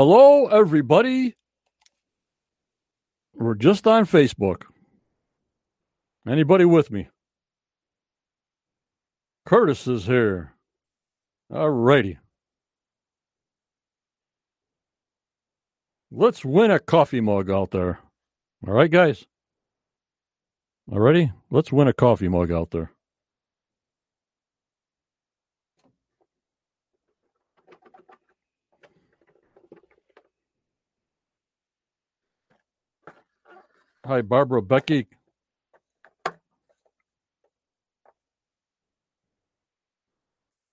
Hello, everybody. We're just on Facebook. Anybody with me? Curtis is here. All righty. Let's win a coffee mug out there. All right, guys. All righty. Let's win a coffee mug out there. Hi, Barbara Becky.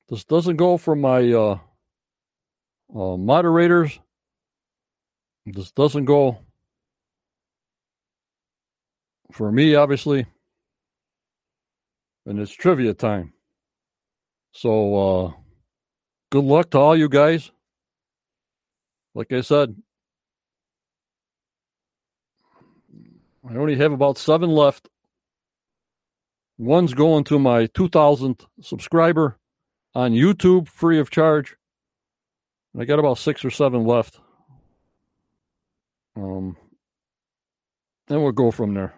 This doesn't go for my uh, uh, moderators. This doesn't go for me, obviously. And it's trivia time. So, uh, good luck to all you guys. Like I said, I only have about seven left. One's going to my 2000th subscriber on YouTube free of charge. I got about six or seven left. Um, and we'll go from there.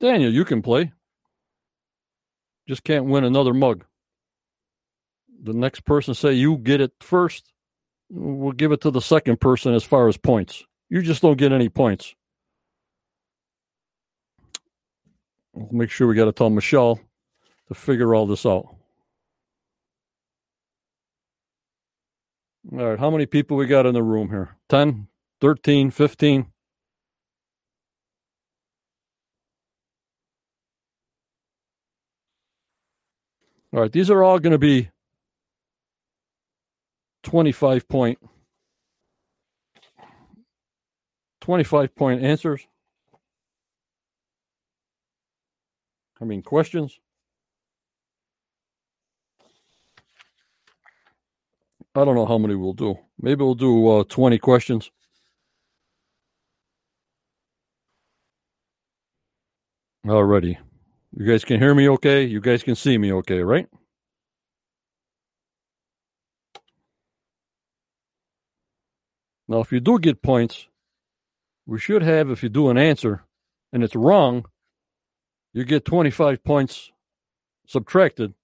Daniel, you can play. Just can't win another mug. The next person say you get it first. We'll give it to the second person as far as points. You just don't get any points. We'll make sure we got to tell Michelle to figure all this out. All right, how many people we got in the room here? 10, 13, 15? All right, these are all going to be 25 point 25 point answers. I mean, questions. I don't know how many we'll do. Maybe we'll do uh, 20 questions. All Alrighty. You guys can hear me okay? You guys can see me okay, right? Now, if you do get points, we should have, if you do an answer and it's wrong, you get 25 points subtracted.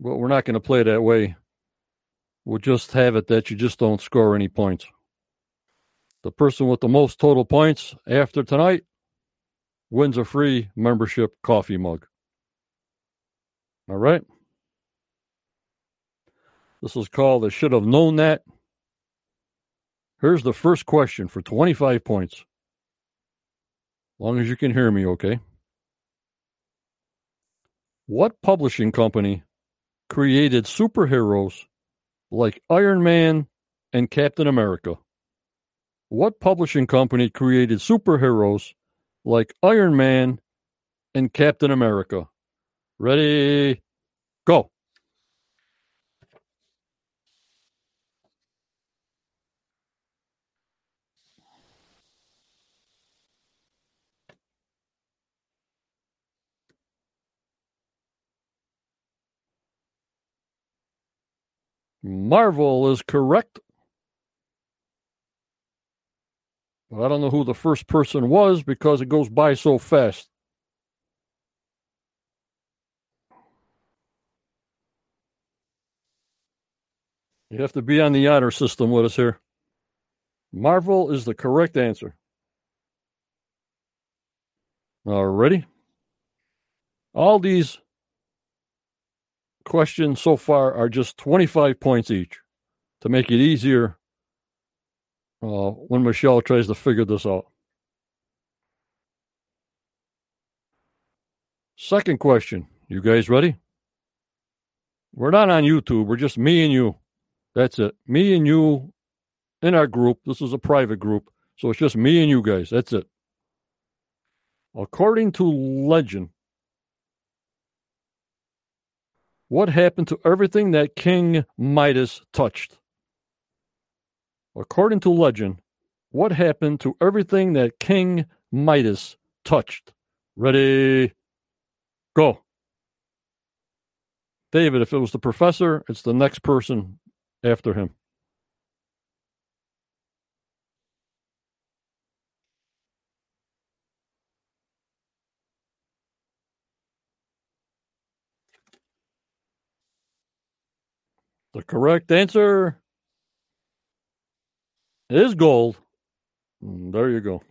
But we're not going to play that way. We'll just have it that you just don't score any points. The person with the most total points after tonight wins a free membership coffee mug. All right. This is called I Should Have Known That. Here's the first question for 25 points. Long as you can hear me, okay? What publishing company created superheroes like Iron Man and Captain America? What publishing company created superheroes like Iron Man and Captain America? Ready? Go. Marvel is correct. I don't know who the first person was because it goes by so fast. You have to be on the honor system with us here. Marvel is the correct answer. All ready? All these questions so far are just 25 points each to make it easier uh, when Michelle tries to figure this out. Second question. You guys ready? We're not on YouTube. We're just me and you. That's it. Me and you in our group. This is a private group. So it's just me and you guys. That's it. According to legend, what happened to everything that King Midas touched? According to legend, what happened to everything that King Midas touched? Ready, go. David, if it was the professor, it's the next person after him. The correct answer is gold. Mm, There you go.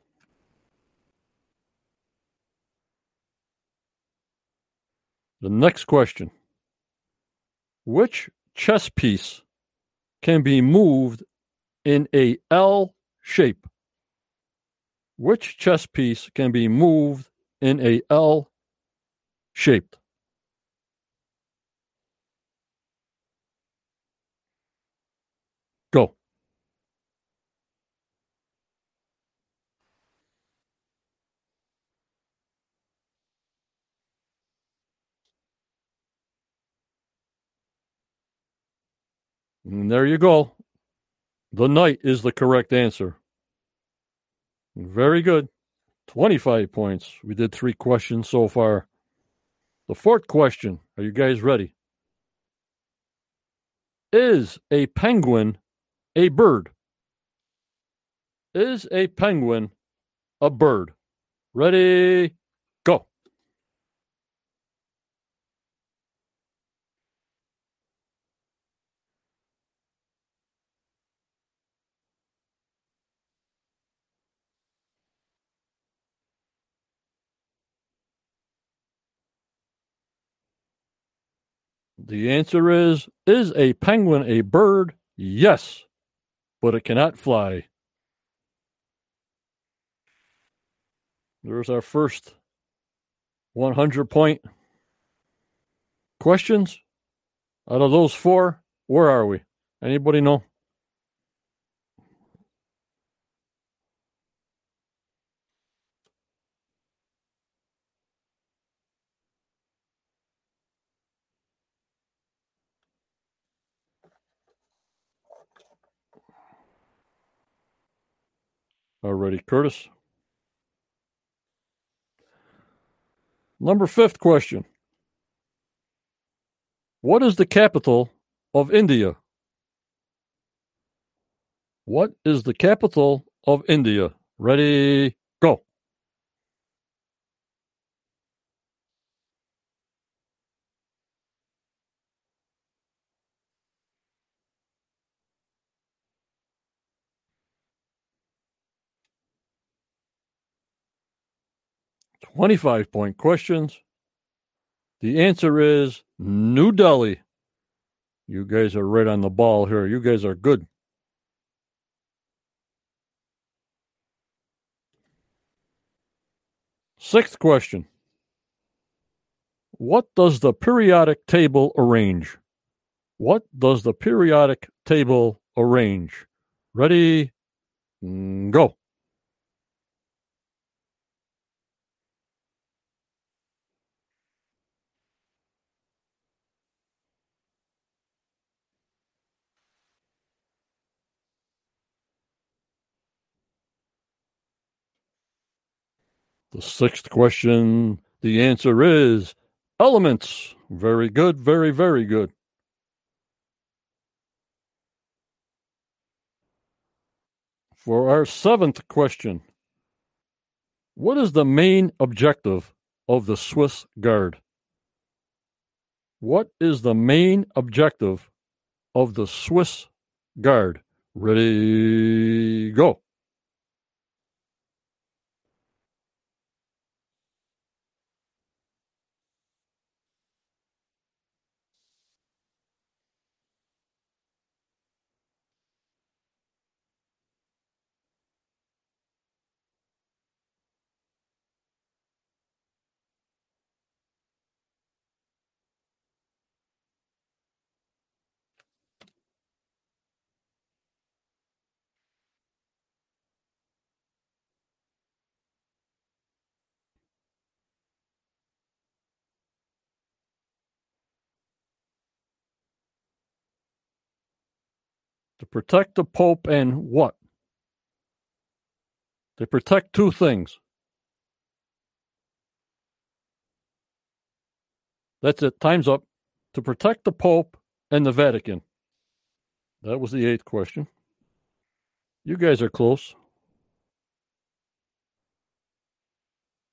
The next question Which chess piece can be moved in a L shape? Which chess piece can be moved in a L shape? Go. And there you go. The knight is the correct answer. Very good. 25 points. We did three questions so far. The fourth question. Are you guys ready? Is a penguin a bird? Is a penguin a bird? Ready? Go. The answer is Is a penguin a bird? Yes, but it cannot fly. There's our first 100 point questions. Out of those four, where are we? Anybody know? Already, Curtis. Number fifth question. What is the capital of India? What is the capital of India? Ready, go. Twenty-five point questions. The answer is New Delhi. You guys are right on the ball here. You guys are good. Sixth question. What does the periodic table arrange? What does the periodic table arrange? Ready? Go. The sixth question. The answer is elements. Very good. Very, very good. For our seventh question, what is the main objective of the Swiss Guard? What is the main objective of the Swiss Guard? Ready, go. Protect the Pope and what? They protect two things. That's it. Time's up. To protect the Pope and the Vatican. That was the eighth question. You guys are close.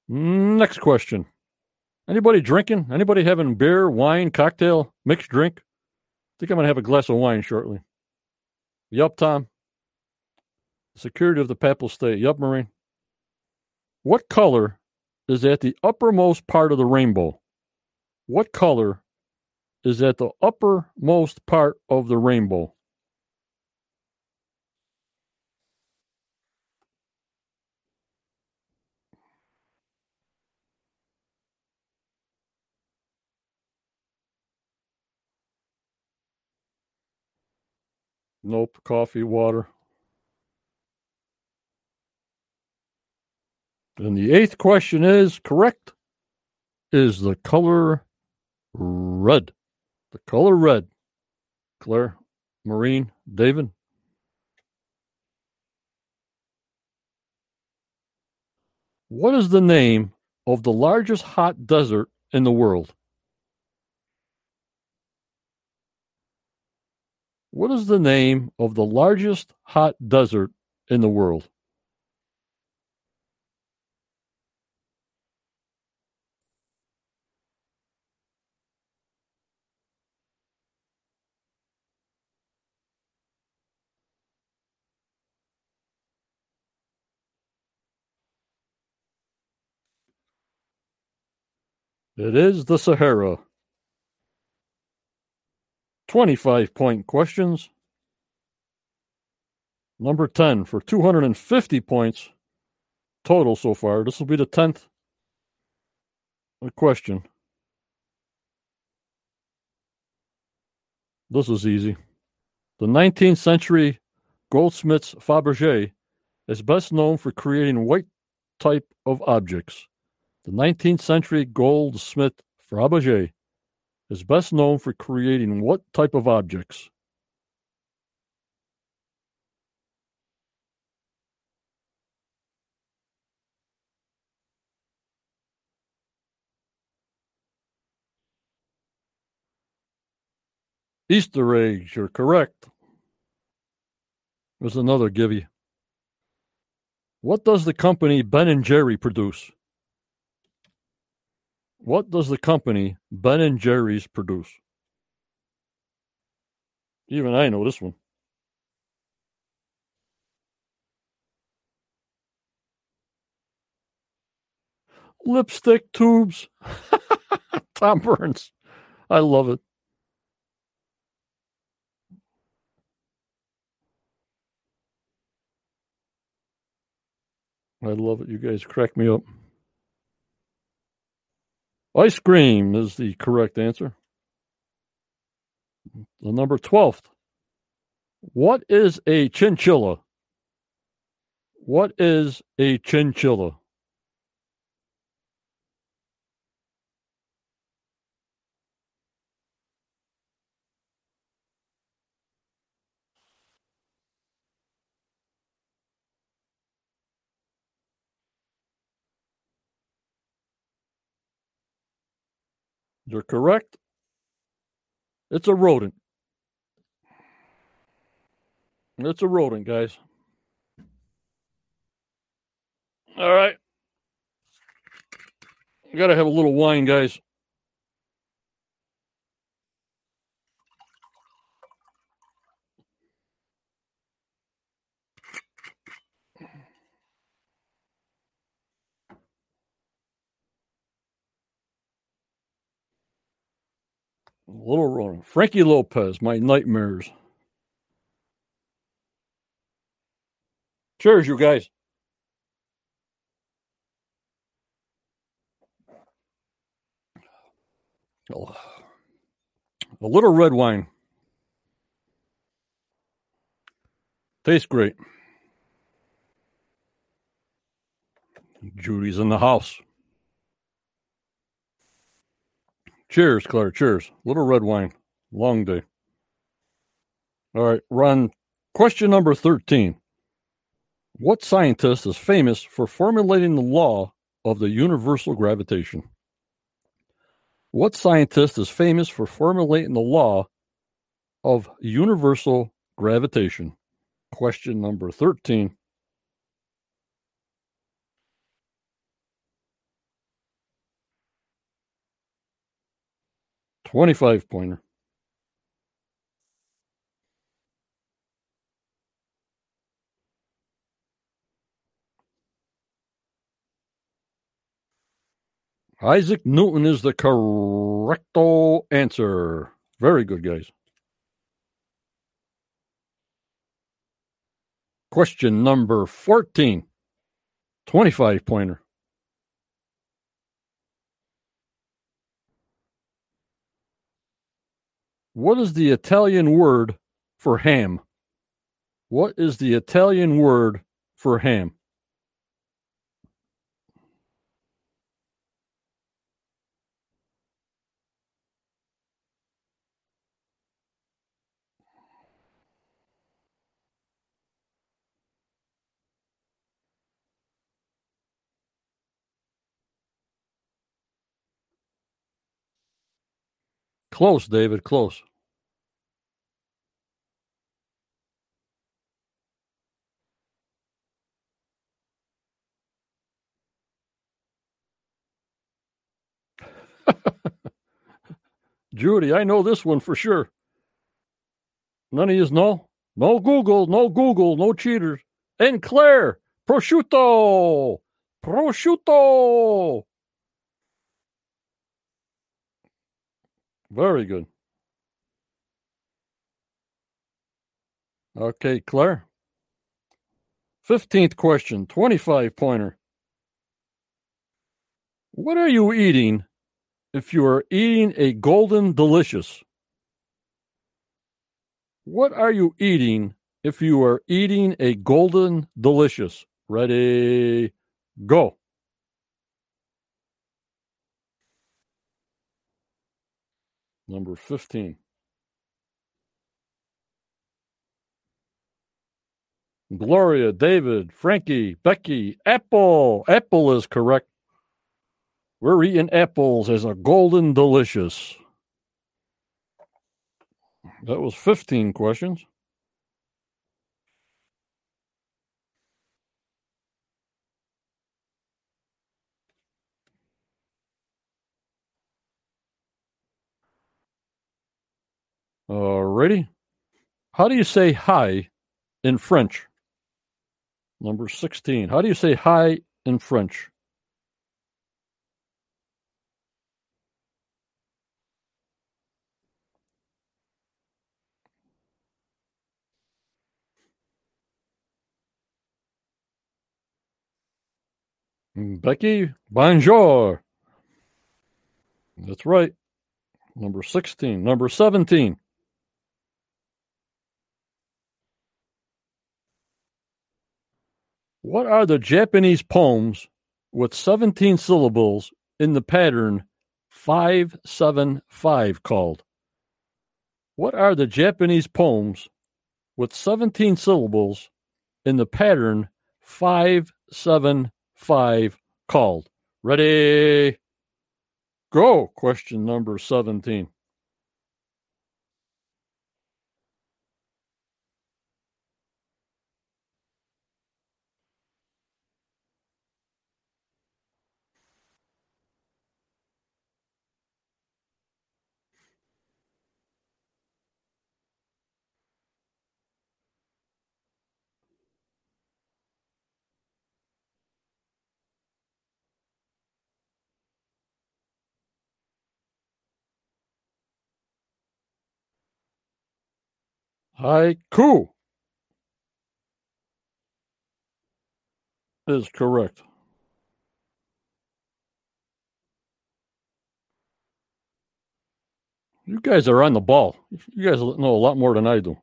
Next question. Anybody drinking? Anybody having beer, wine, cocktail, mixed drink? I think I'm going to have a glass of wine shortly. Yup, Tom. Security of the Papal State. Yup, Marine. What color is at the uppermost part of the rainbow? What color is at the uppermost part of the rainbow? Nope. Coffee, water. And the eighth question is correct. Is the color red? The color red. Claire, Marine, David. What is the name of the largest hot desert in the world? What is the name of the largest hot desert in the world? It is the Sahara. 25 point questions. Number 10 for 250 points total so far. This will be the 10th question. This is easy. The 19th century goldsmiths Fabergé is best known for creating what type of objects? The 19th century goldsmith Fabergé is best known for creating what type of objects? Easter eggs, you're correct. There's another give. What does the company Ben and Jerry produce? What does the company Ben and Jerry's produce? Even I know this one. Lipstick tubes. Tom Burns. I love it. I love it. You guys crack me up. Ice cream is the correct answer. The number 12th. What is a chinchilla? What is a chinchilla? You're correct. It's a rodent. It's a rodent, guys. All right. We got to have a little wine, guys. Little Rolling. Frankie Lopez, my nightmares. Cheers, you guys. A little red wine. Tastes great. Judy's in the house. Cheers, Claire. Cheers. Little red wine. Long day. All right, run. Question number 13. What scientist is famous for formulating the law of the universal gravitation? What scientist is famous for formulating the law of universal gravitation? Question number 13. Twenty-five pointer. Isaac Newton is the correcto answer. Very good, guys. Question number 14. 25 pointer. What is the Italian word for ham? What is the Italian word for ham? Close, David, close. Judy, I know this one for sure. None of yous know? No Google, no Google, no cheaters. And Claire, prosciutto, prosciutto. Very good. Okay, Claire. 15th question, 25 pointer. What are you eating if you are eating a golden delicious? What are you eating if you are eating a golden delicious? Ready, go. Number 15. Gloria, David, Frankie, Becky, Apple. Apple is correct. We're eating apples as a golden delicious. That was 15 questions. Alrighty. How do you say hi in French? Number 16. How do you say hi in French? Becky, bonjour. That's right. Number 16. Number 17. What are the Japanese poems with 17 syllables in the pattern 575 called? What are the Japanese poems with 17 syllables in the pattern 575 called? Ready? Go. Question number 17. Haiku is correct. You guys are on the ball. You guys know a lot more than I do.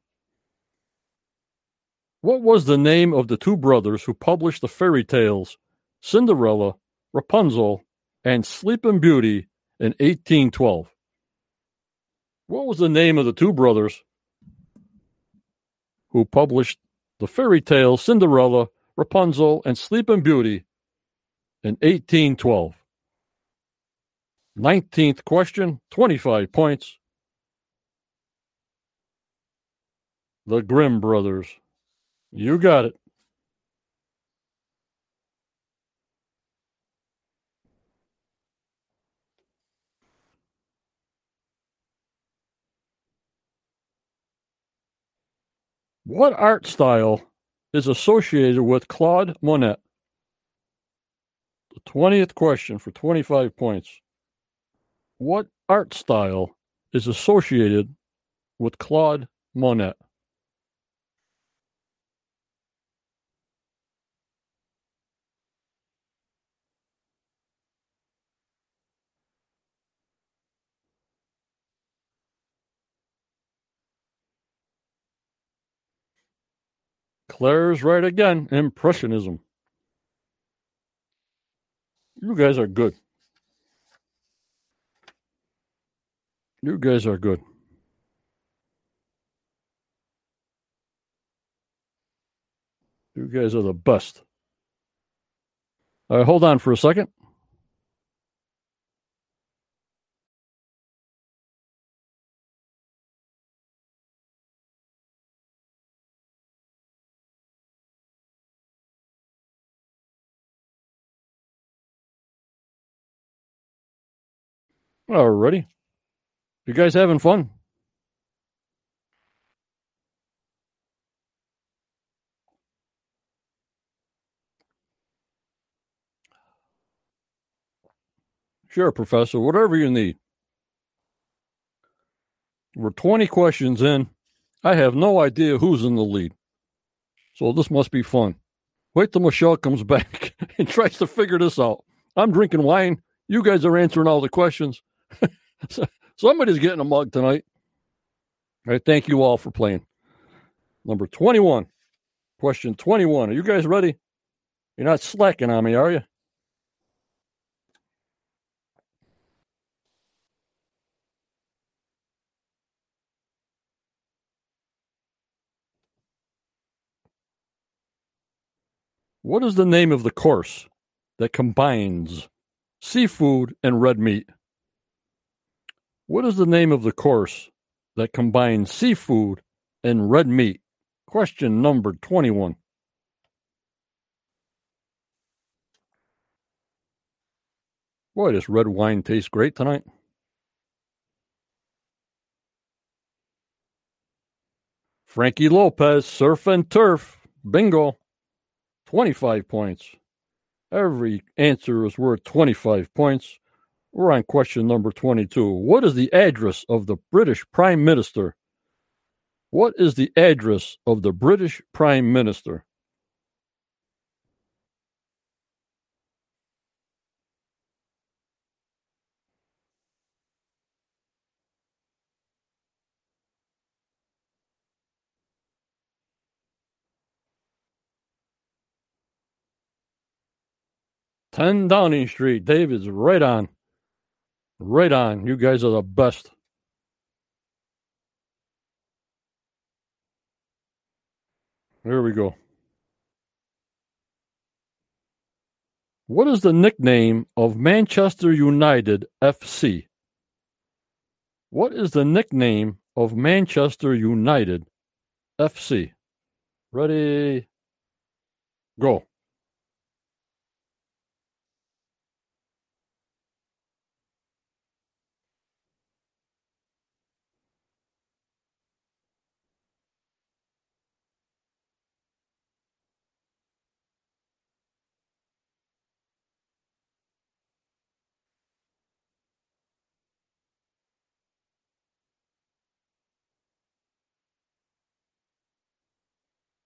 What was the name of the two brothers who published the fairy tales Cinderella, Rapunzel, and Sleeping Beauty in 1812? What was the name of the two brothers who published the fairy tales Cinderella, Rapunzel, and Sleeping Beauty in 1812? 19th question, 25 points. The Grimm Brothers. You got it. What art style is associated with Claude Monet? The 20th question for 25 points. What art style is associated with Claude Monet? Claire's right again. Impressionism. You guys are good. You guys are good. You guys are the best. All right, hold on for a second. Alrighty. You guys having fun? Sure, Professor. Whatever you need. We're 20 questions in. I have no idea who's in the lead. So this must be fun. Wait till Michelle comes back and tries to figure this out. I'm drinking wine. You guys are answering all the questions. Somebody's getting a mug tonight. All right, thank you all for playing. Number 21. Question 21. Are you guys ready? You're not slacking on me, are you? What is the name of the course that combines seafood and red meat? What is the name of the course that combines seafood and red meat? Question number 21. Boy, this red wine tastes great tonight. Frankie Lopez, surf and turf. Bingo. 25 points. Every answer is worth 25 points. We're on question number 22. What is the address of the British Prime Minister? What is the address of the British Prime Minister? Ten Downing Street. David's right on. Right on. You guys are the best. There we go. What is the nickname of Manchester United FC? What is the nickname of Manchester United FC? Ready? Go.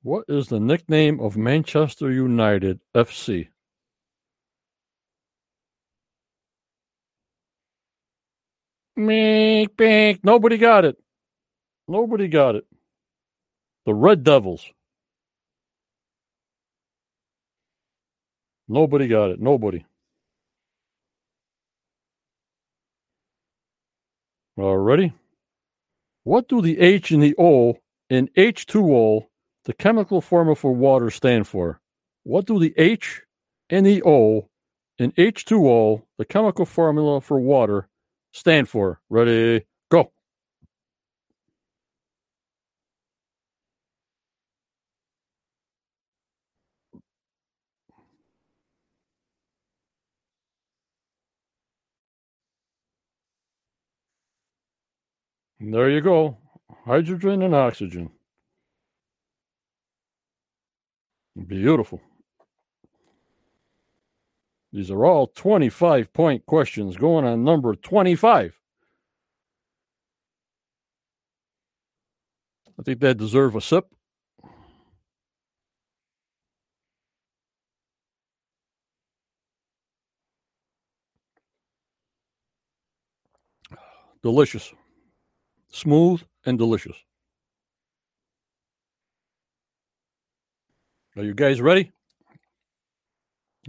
What is the nickname of Manchester United FC? Meek, meek. Nobody got it. Nobody got it. The Red Devils. Nobody got it. Nobody. All ready? What do the H and the O in H2O the chemical formula for water stand for? What do the H and the O in H2O the chemical formula for water stand for? Ready, go. There you go. Hydrogen and oxygen. Beautiful. These are all 25 point questions going on number 25. I think that deserve a sip. Delicious. Smooth and delicious. Are you guys ready?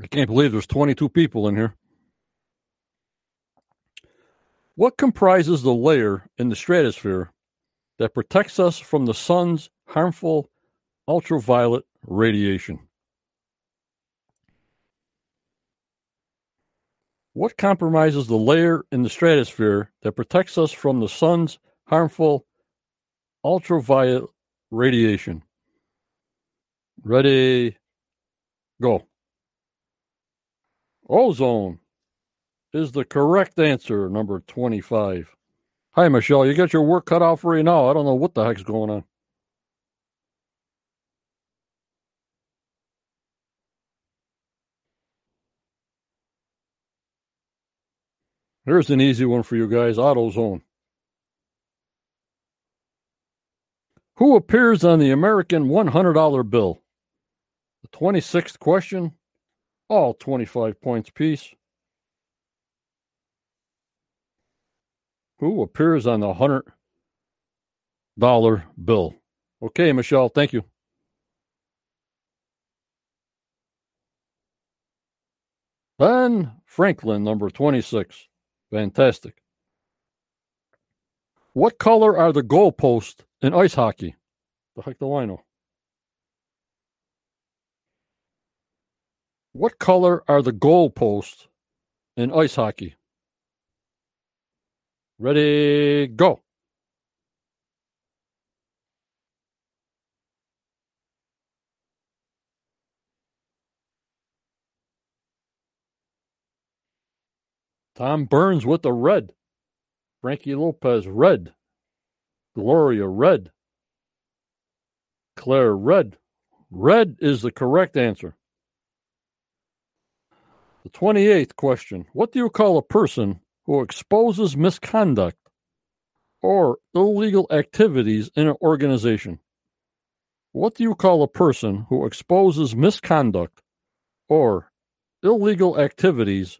I can't believe there's 22 people in here. What comprises the layer in the stratosphere that protects us from the sun's harmful ultraviolet radiation? What compromises the layer in the stratosphere that protects us from the sun's harmful ultraviolet radiation? Ready, go. Ozone is the correct answer, number 25. Hi, Michelle. You got your work cut out for you now. I don't know what the heck's going on. Here's an easy one for you guys AutoZone. Who appears on the American $100 bill? The 26th question, all 25 points apiece. Who appears on the $100 bill? Okay, Michelle, thank you. Ben Franklin, number 26. Fantastic. What color are the goalposts in ice hockey? The heck do I know? What color are the goalposts in ice hockey? Ready, go. Tom Burns with the red. Frankie Lopez, red. Gloria, red. Claire, red. Red is the correct answer. The 28th question What do you call a person who exposes misconduct or illegal activities in an organization? What do you call a person who exposes misconduct or illegal activities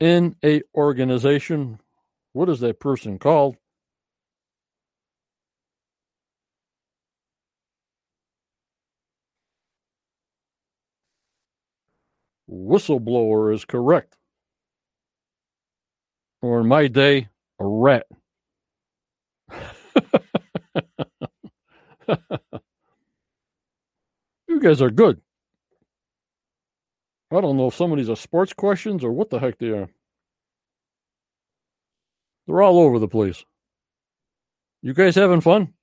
in a organization? What is that person called? Whistleblower is correct. Or in my day, a rat. you guys are good. I don't know if some of these are sports questions or what the heck they are. They're all over the place. You guys having fun?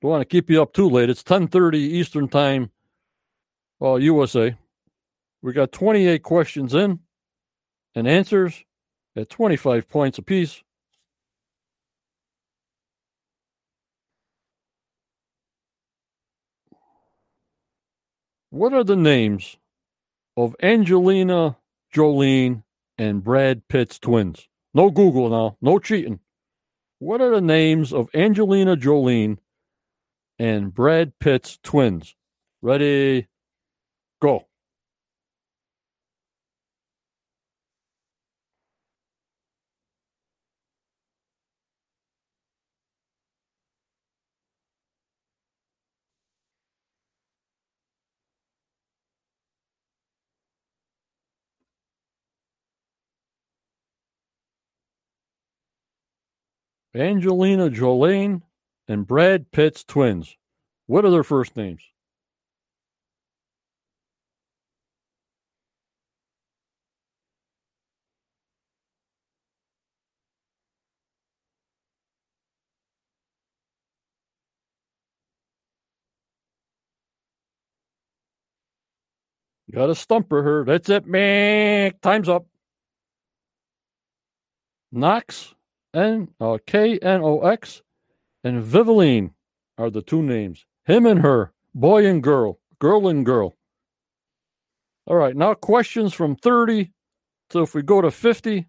Don't want to keep you up too late. It's 10:30 Eastern Time well, USA. We got 28 questions in and answers at 25 points apiece. What are the names of Angelina Jolie and Brad Pitt's twins? No Google now, no cheating. What are the names of Angelina Jolie and Brad Pitt's twins? Ready, Go. Angelina Jolie and Brad Pitt's twins. What are their first names? Got a stumper here. That's it, man. Time's up. Knox, N uh, K N O X, and Vivaline are the two names. Him and her, boy and girl, girl and girl. All right, now questions from 30. So if we go to 50,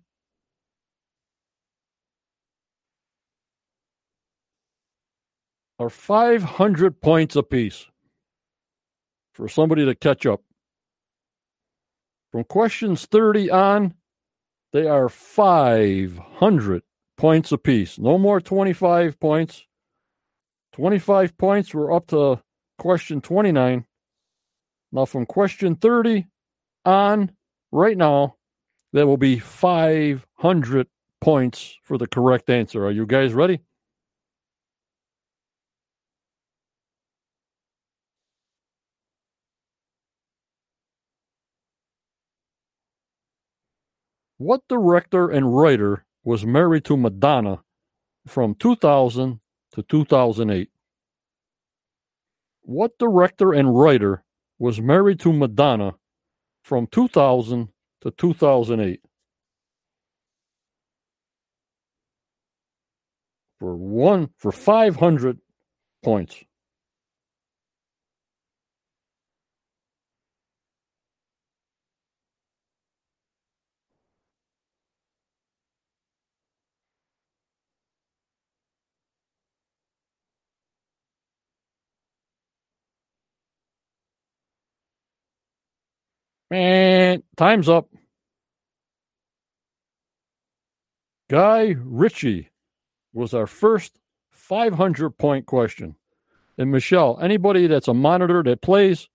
are 500 points apiece for somebody to catch up. From questions 30 on, they are 500 points apiece. No more 25 points. 25 points, we're up to question 29. Now, from question 30 on, right now, there will be 500 points for the correct answer. Are you guys ready? What director and writer was married to Madonna from 2000 to 2008? What director and writer was married to Madonna from 2000 to 2008? For one, for 500 points. Man, time's up. Guy Ritchie was our first 500 point question. And Michelle, anybody that's a monitor that plays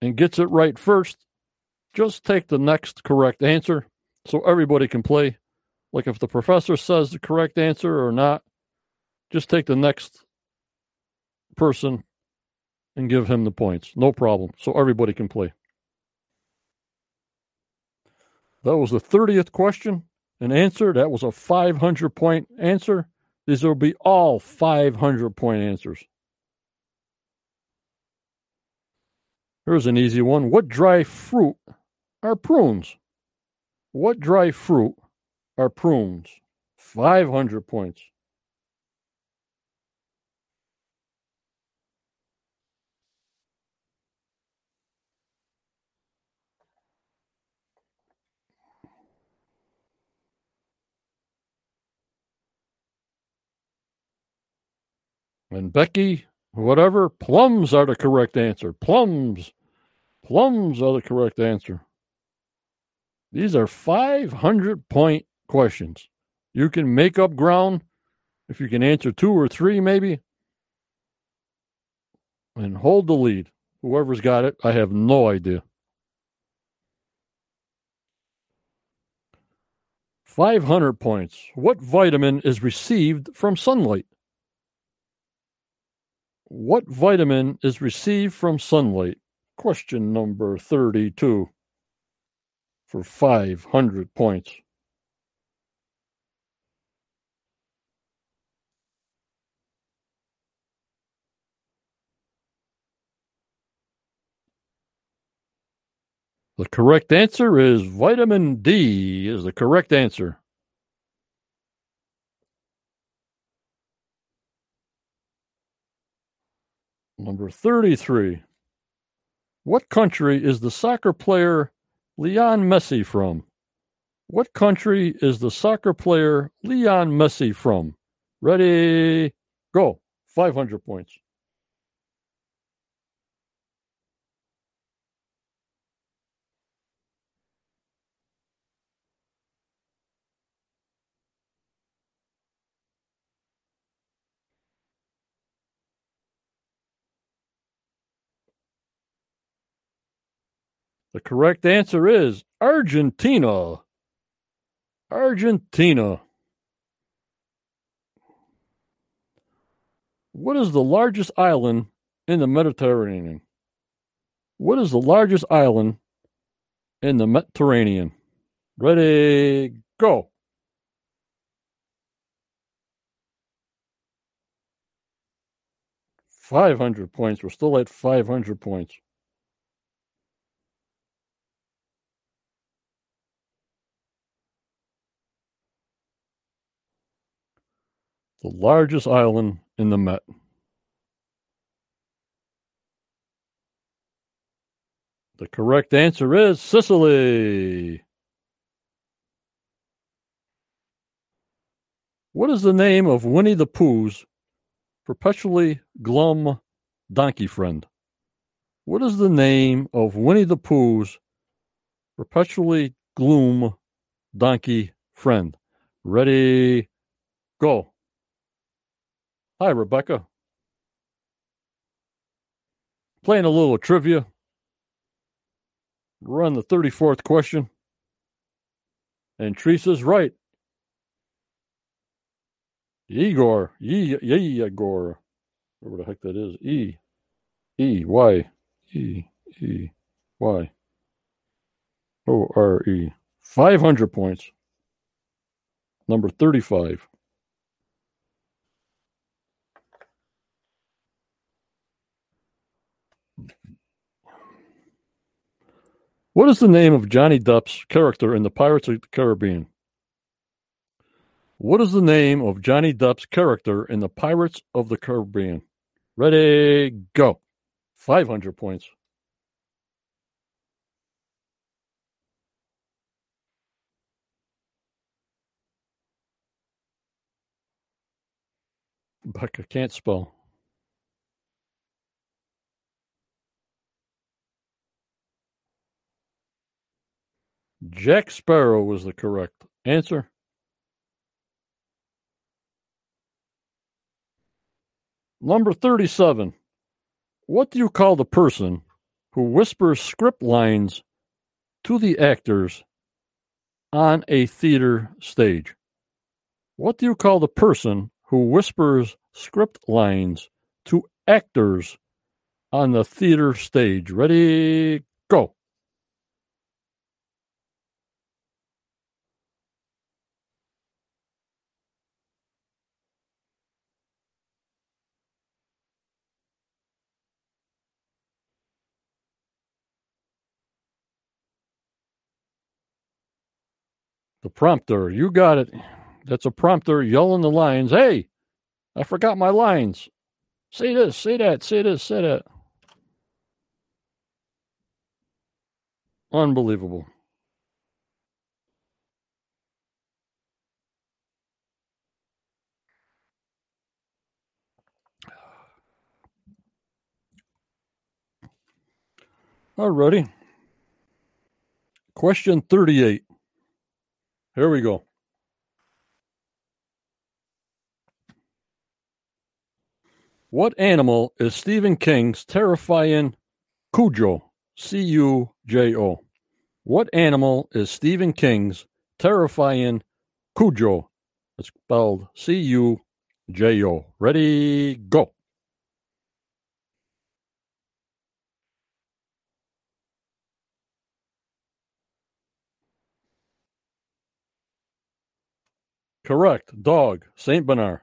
and gets it right first, just take the next correct answer so everybody can play. Like if the professor says the correct answer or not, just take the next person and give him the points. No problem. So everybody can play. That was the 30th question and answer. That was a 500 point answer. These will be all 500 point answers. Here's an easy one. What dry fruit are prunes? What dry fruit are prunes? 500 points. And Becky, whatever, plums are the correct answer. Plums. Plums are the correct answer. These are 500 point questions. You can make up ground if you can answer two or three, maybe, and hold the lead. Whoever's got it, I have no idea. 500 points. What vitamin is received from sunlight? What vitamin is received from sunlight? Question number 32 for 500 points. The correct answer is vitamin D is the correct answer. Number 33. What country is the soccer player Leon Messi from? What country is the soccer player Leon Messi from? Ready, go. 500 points. Correct answer is Argentina. Argentina. What is the largest island in the Mediterranean? What is the largest island in the Mediterranean? Ready, go. Five hundred points. We're still at five hundred points. The largest island in the Met. The correct answer is Sicily. What is the name of Winnie the Pooh's perpetually glum donkey friend? What is the name of Winnie the Pooh's perpetually gloom donkey friend? Ready, go. Hi, Rebecca. Playing a little trivia. On the 34th question. And Teresa's right. Igor, Ye, Igor, whatever the heck that is. E, E, Y, E, E, Y, O, R, E. 500 points. Number 35. What is the name of Johnny Depp's character in the Pirates of the Caribbean? What is the name of Johnny Depp's character in the Pirates of the Caribbean? Ready, go. 500 points. Becca can't spell. Jack Sparrow was the correct answer. Number 37. What do you call the person who whispers script lines to the actors on a theater stage? What do you call the person who whispers script lines to actors on the theater stage? Ready, go. Prompter. You got it. That's a prompter yelling the lines. Hey, I forgot my lines. Say this, say that, say this, say that. Unbelievable. All Alrighty. Question 38. Here we go. What animal is Stephen King's terrifying Cujo? C U J O. What animal is Stephen King's terrifying Cujo? It's spelled C U J O. Ready, go. Correct. Dog. Saint Bernard.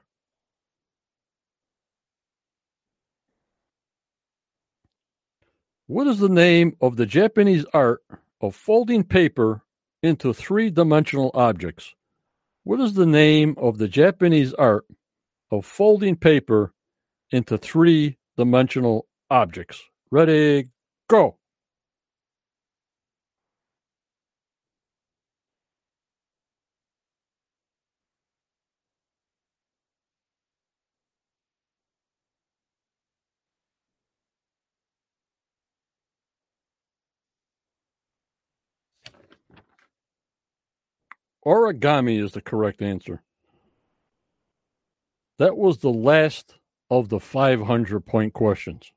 What is the name of the Japanese art of folding paper into three dimensional objects? What is the name of the Japanese art of folding paper into three dimensional objects? Ready, go. Origami is the correct answer. That was the last of the 500 point questions.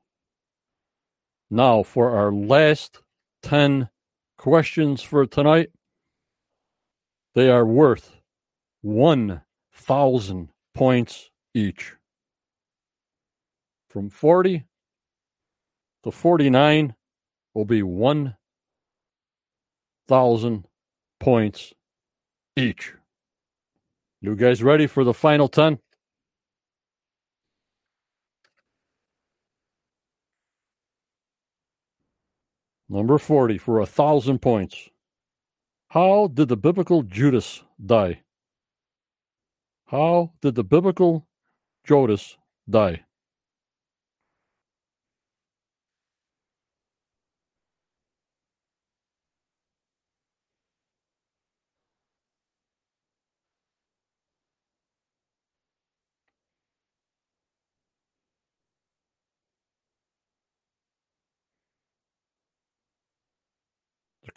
Now, for our last 10 questions for tonight, they are worth 1,000 points each. From 40 to 49 will be 1,000 points each. You guys ready for the final 10? Number 40 for a thousand points. How did the biblical Judas die? How did the biblical Judas die?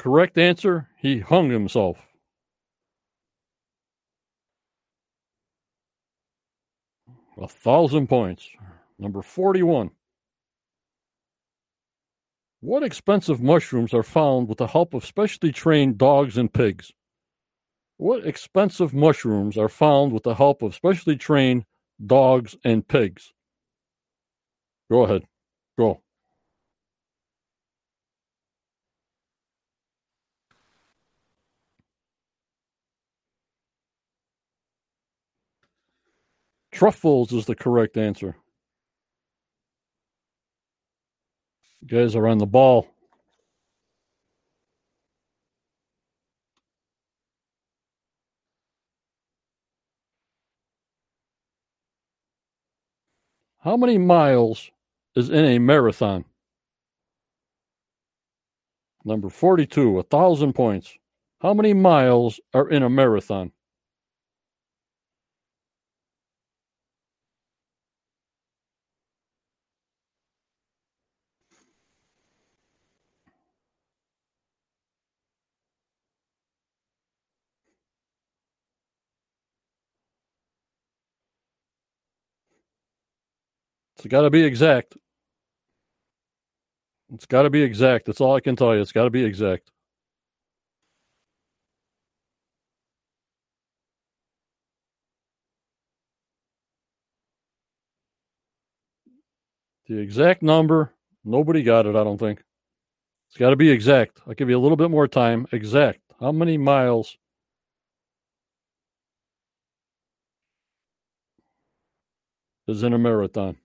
Correct answer, he hung himself. A thousand points. Number 41. What expensive mushrooms are found with the help of specially trained dogs and pigs? What expensive mushrooms are found with the help of specially trained dogs and pigs? Go ahead. Go. Truffles is the correct answer. You guys are on the ball. How many miles is in a marathon? Number 42, a thousand points. How many miles are in a marathon? It's got to be exact. It's got to be exact. That's all I can tell you. It's got to be exact. The exact number, nobody got it, I don't think. It's got to be exact. I'll give you a little bit more time. Exact. How many miles is in a marathon?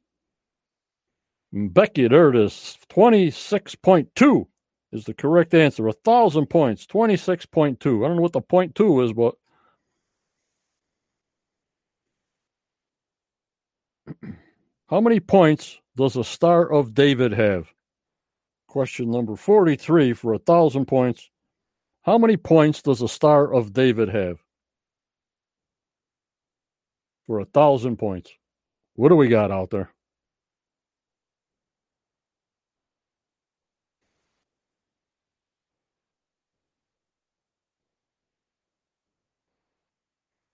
Becky, there it is. 26.2 is the correct answer. A thousand points. 26.2. I don't know what the point two is, but how many points does a Star of David have? Question number 43 for a thousand points. How many points does a Star of David have? For a thousand points. What do we got out there?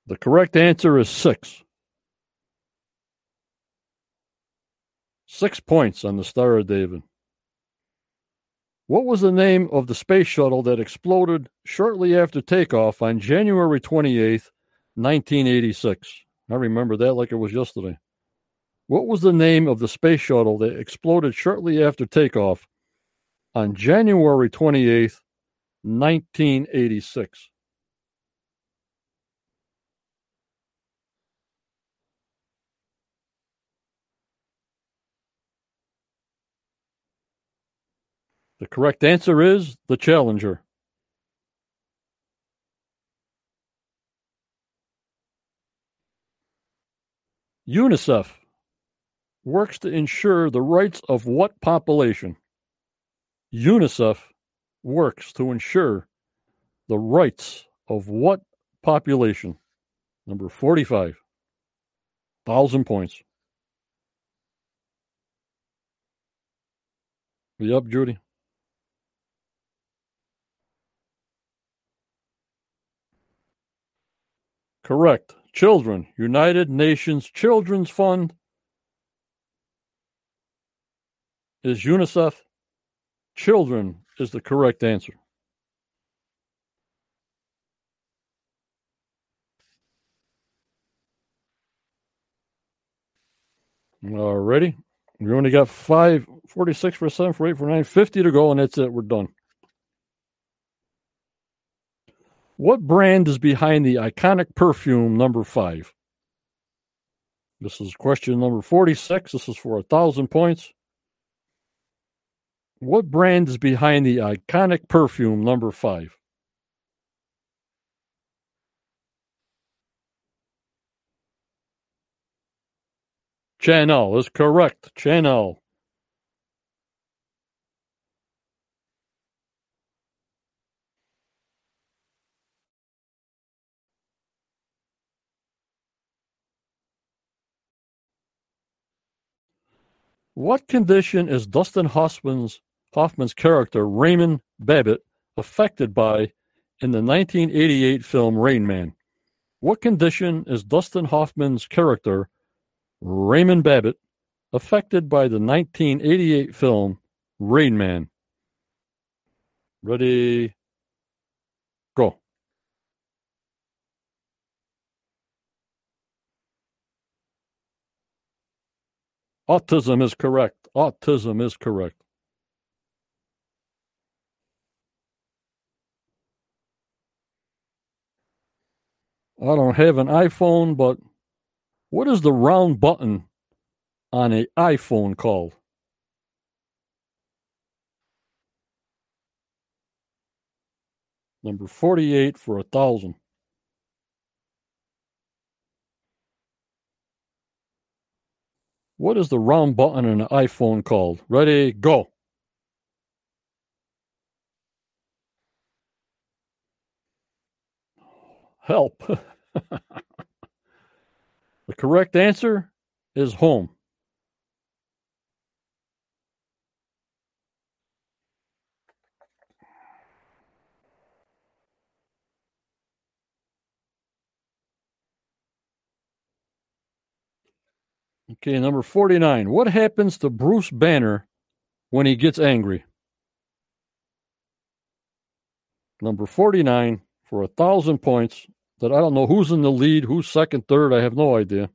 The correct answer is six. Six points on the Star of David. What was the name of the space shuttle that exploded shortly after takeoff on January 28th, 1986? I remember that like it was yesterday. What was the name of the space shuttle that exploded shortly after takeoff on January 28th, 1986? The correct answer is the Challenger. UNICEF works to ensure the rights of what population? UNICEF works to ensure the rights of what population? Number 45. Thousand points. Yep, Judy? Correct. Children. United Nations Children's Fund is UNICEF. Children is the correct answer. Alrighty. We only got five, 46 for seven, for eight, for nine, 50 to go, and that's it. We're done. What brand is behind the iconic perfume number five? This is question number 46. This is for a thousand points. What brand is behind the iconic perfume number five? Chanel is correct. Channel. What condition is Dustin Hoffman's Hoffman's character Raymond Babbitt affected by in the 1988 film Rain Man? What condition is Dustin Hoffman's character Raymond Babbitt affected by the 1988 film Rain Man? Ready? Go. Autism is correct. Autism is correct. I don't have an iPhone, but what is the round button on an iPhone called? Number 48 for a thousand. What is the round button on an iPhone called? Ready, go. Help. the correct answer is home. Okay, number 49. What happens to Bruce Banner when he gets angry? Number 49 for a thousand points that I don't know who's in the lead, who's second, third. I have no idea.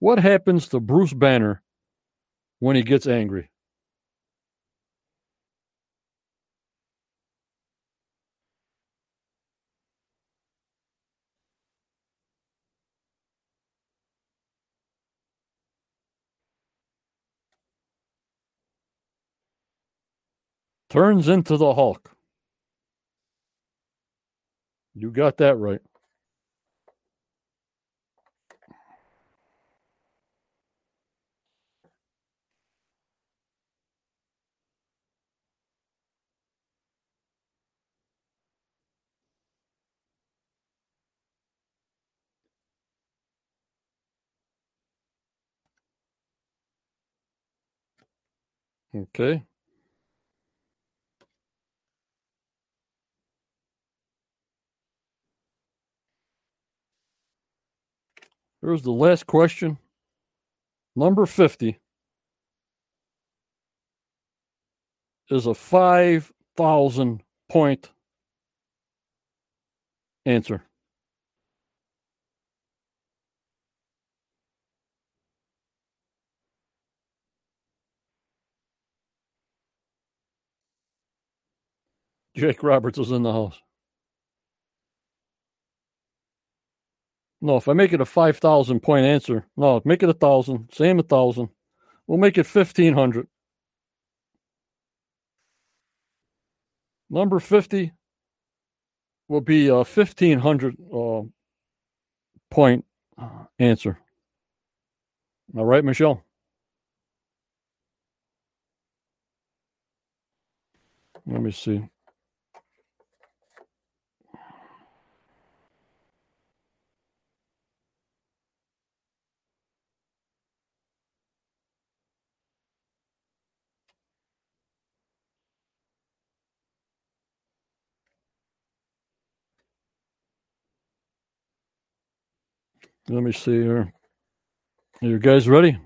What happens to Bruce Banner when he gets angry? Turns into the Hulk. You got that right. Okay. Here's the last question. Number 50 is a 5,000 point answer. Jake Roberts is in the house. No, if I make it a 5,000 point answer, no, make it a thousand, same a thousand. We'll make it 1,500. Number 50 will be a 1,500 uh, point answer. All right, Michelle? Let me see. Let me see here. Are you guys ready?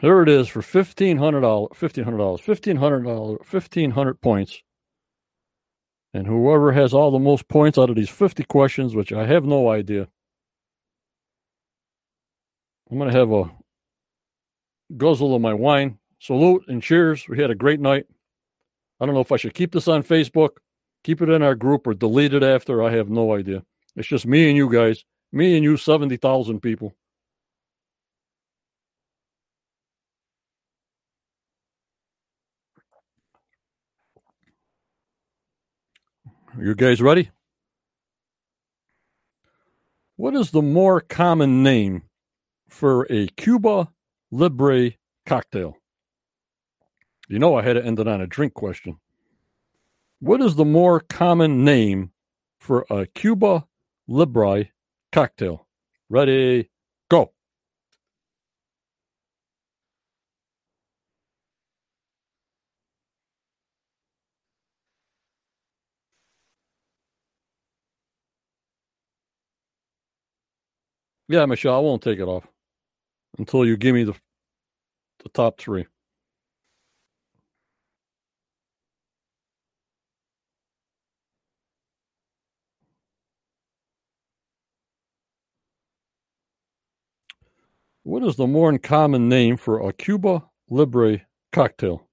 There it is for fifteen hundred dollars. Fifteen hundred dollars. Fifteen hundred dollars. Fifteen hundred points. And whoever has all the most points out of these fifty questions, which I have no idea, I'm to have a Guzzle of my wine. Salute and cheers. We had a great night. I don't know if I should keep this on Facebook, keep it in our group, or delete it after. I have no idea. It's just me and you guys, me and you, 70,000 people. You guys ready? What is the more common name for a Cuba Libre cocktail? You know, I had to end it on a drink question. What is the more common name for a Cuba Libre cocktail? Ready, go. Yeah, Michelle, I won't take it off until you give me the the top three. What is the more common name for a Cuba Libre cocktail?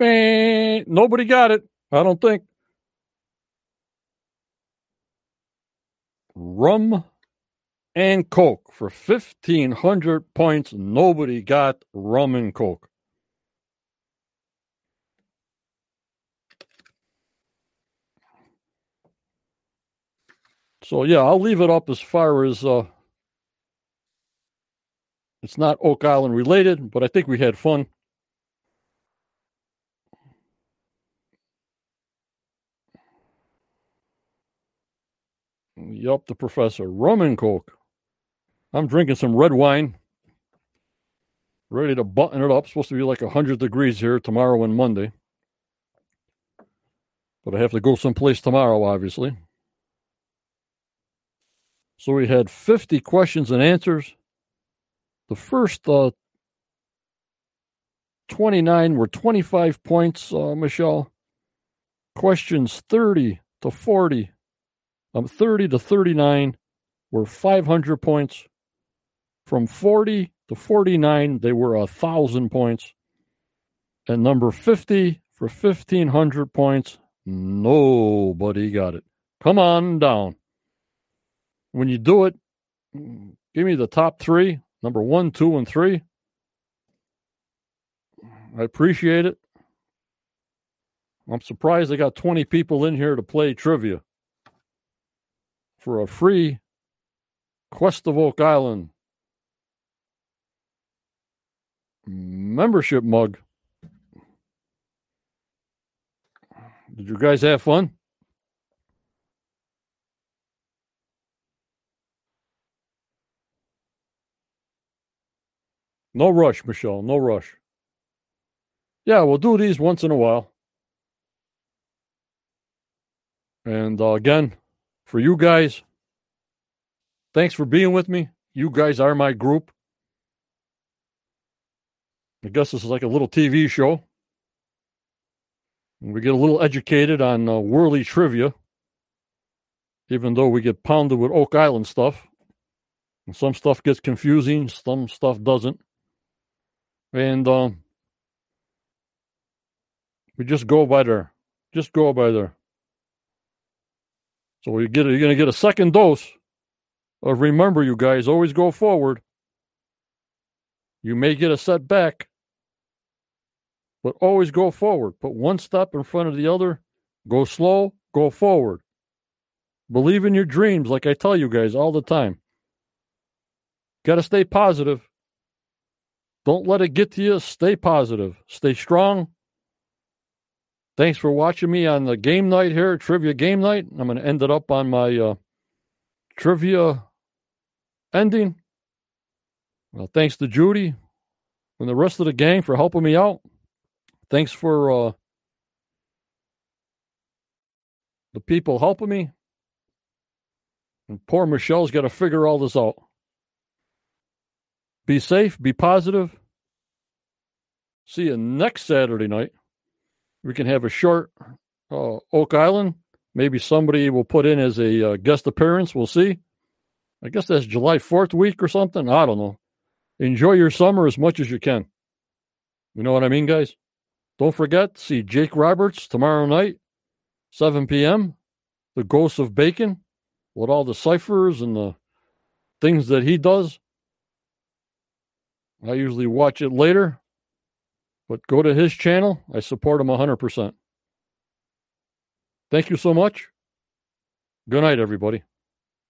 Nobody got it. I don't think. Rum and Coke for 1,500 points. Nobody got rum and Coke. So, yeah, I'll leave it up as far as uh, it's not Oak Island related, but I think we had fun. Yup, the professor. Rum and Coke. I'm drinking some red wine. Ready to button it up. Supposed to be like 100 degrees here tomorrow and Monday. But I have to go someplace tomorrow, obviously. So we had 50 questions and answers. The first uh, 29 were 25 points, uh, Michelle. Questions 30 to 40 um, 30 to 39 were 500 points. From 40 to 49, they were a 1,000 points. And number 50 for 1,500 points, nobody got it. Come on down. When you do it, give me the top three number one, two, and three. I appreciate it. I'm surprised they got 20 people in here to play trivia for a free Quest of Oak Island membership mug. Did you guys have fun? No rush, Michelle. No rush. Yeah, we'll do these once in a while. And uh, again, for you guys, thanks for being with me. You guys are my group. I guess this is like a little TV show. We get a little educated on uh, whirly trivia, even though we get pounded with Oak Island stuff. And some stuff gets confusing, some stuff doesn't. And um, we just go by there. Just go by there. So you get you're going to get a second dose of remember, you guys always go forward. You may get a setback, but always go forward. Put one step in front of the other. Go slow, go forward. Believe in your dreams, like I tell you guys all the time. Got to stay positive. Don't let it get to you. Stay positive. Stay strong. Thanks for watching me on the game night here, trivia game night. I'm going to end it up on my uh, trivia ending. Well, thanks to Judy and the rest of the gang for helping me out. Thanks for uh, the people helping me. And poor Michelle's got to figure all this out. Be safe, be positive. See you next Saturday night we can have a short uh, Oak Island. Maybe somebody will put in as a uh, guest appearance. We'll see. I guess that's July 4th week or something. I don't know. enjoy your summer as much as you can. You know what I mean, guys? Don't forget, see Jake Roberts tomorrow night, 7 p.m. The Ghost of Bacon, with all the ciphers and the things that he does. I usually watch it later, but go to his channel. I support him 100%. Thank you so much. Good night, everybody.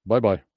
Bye bye.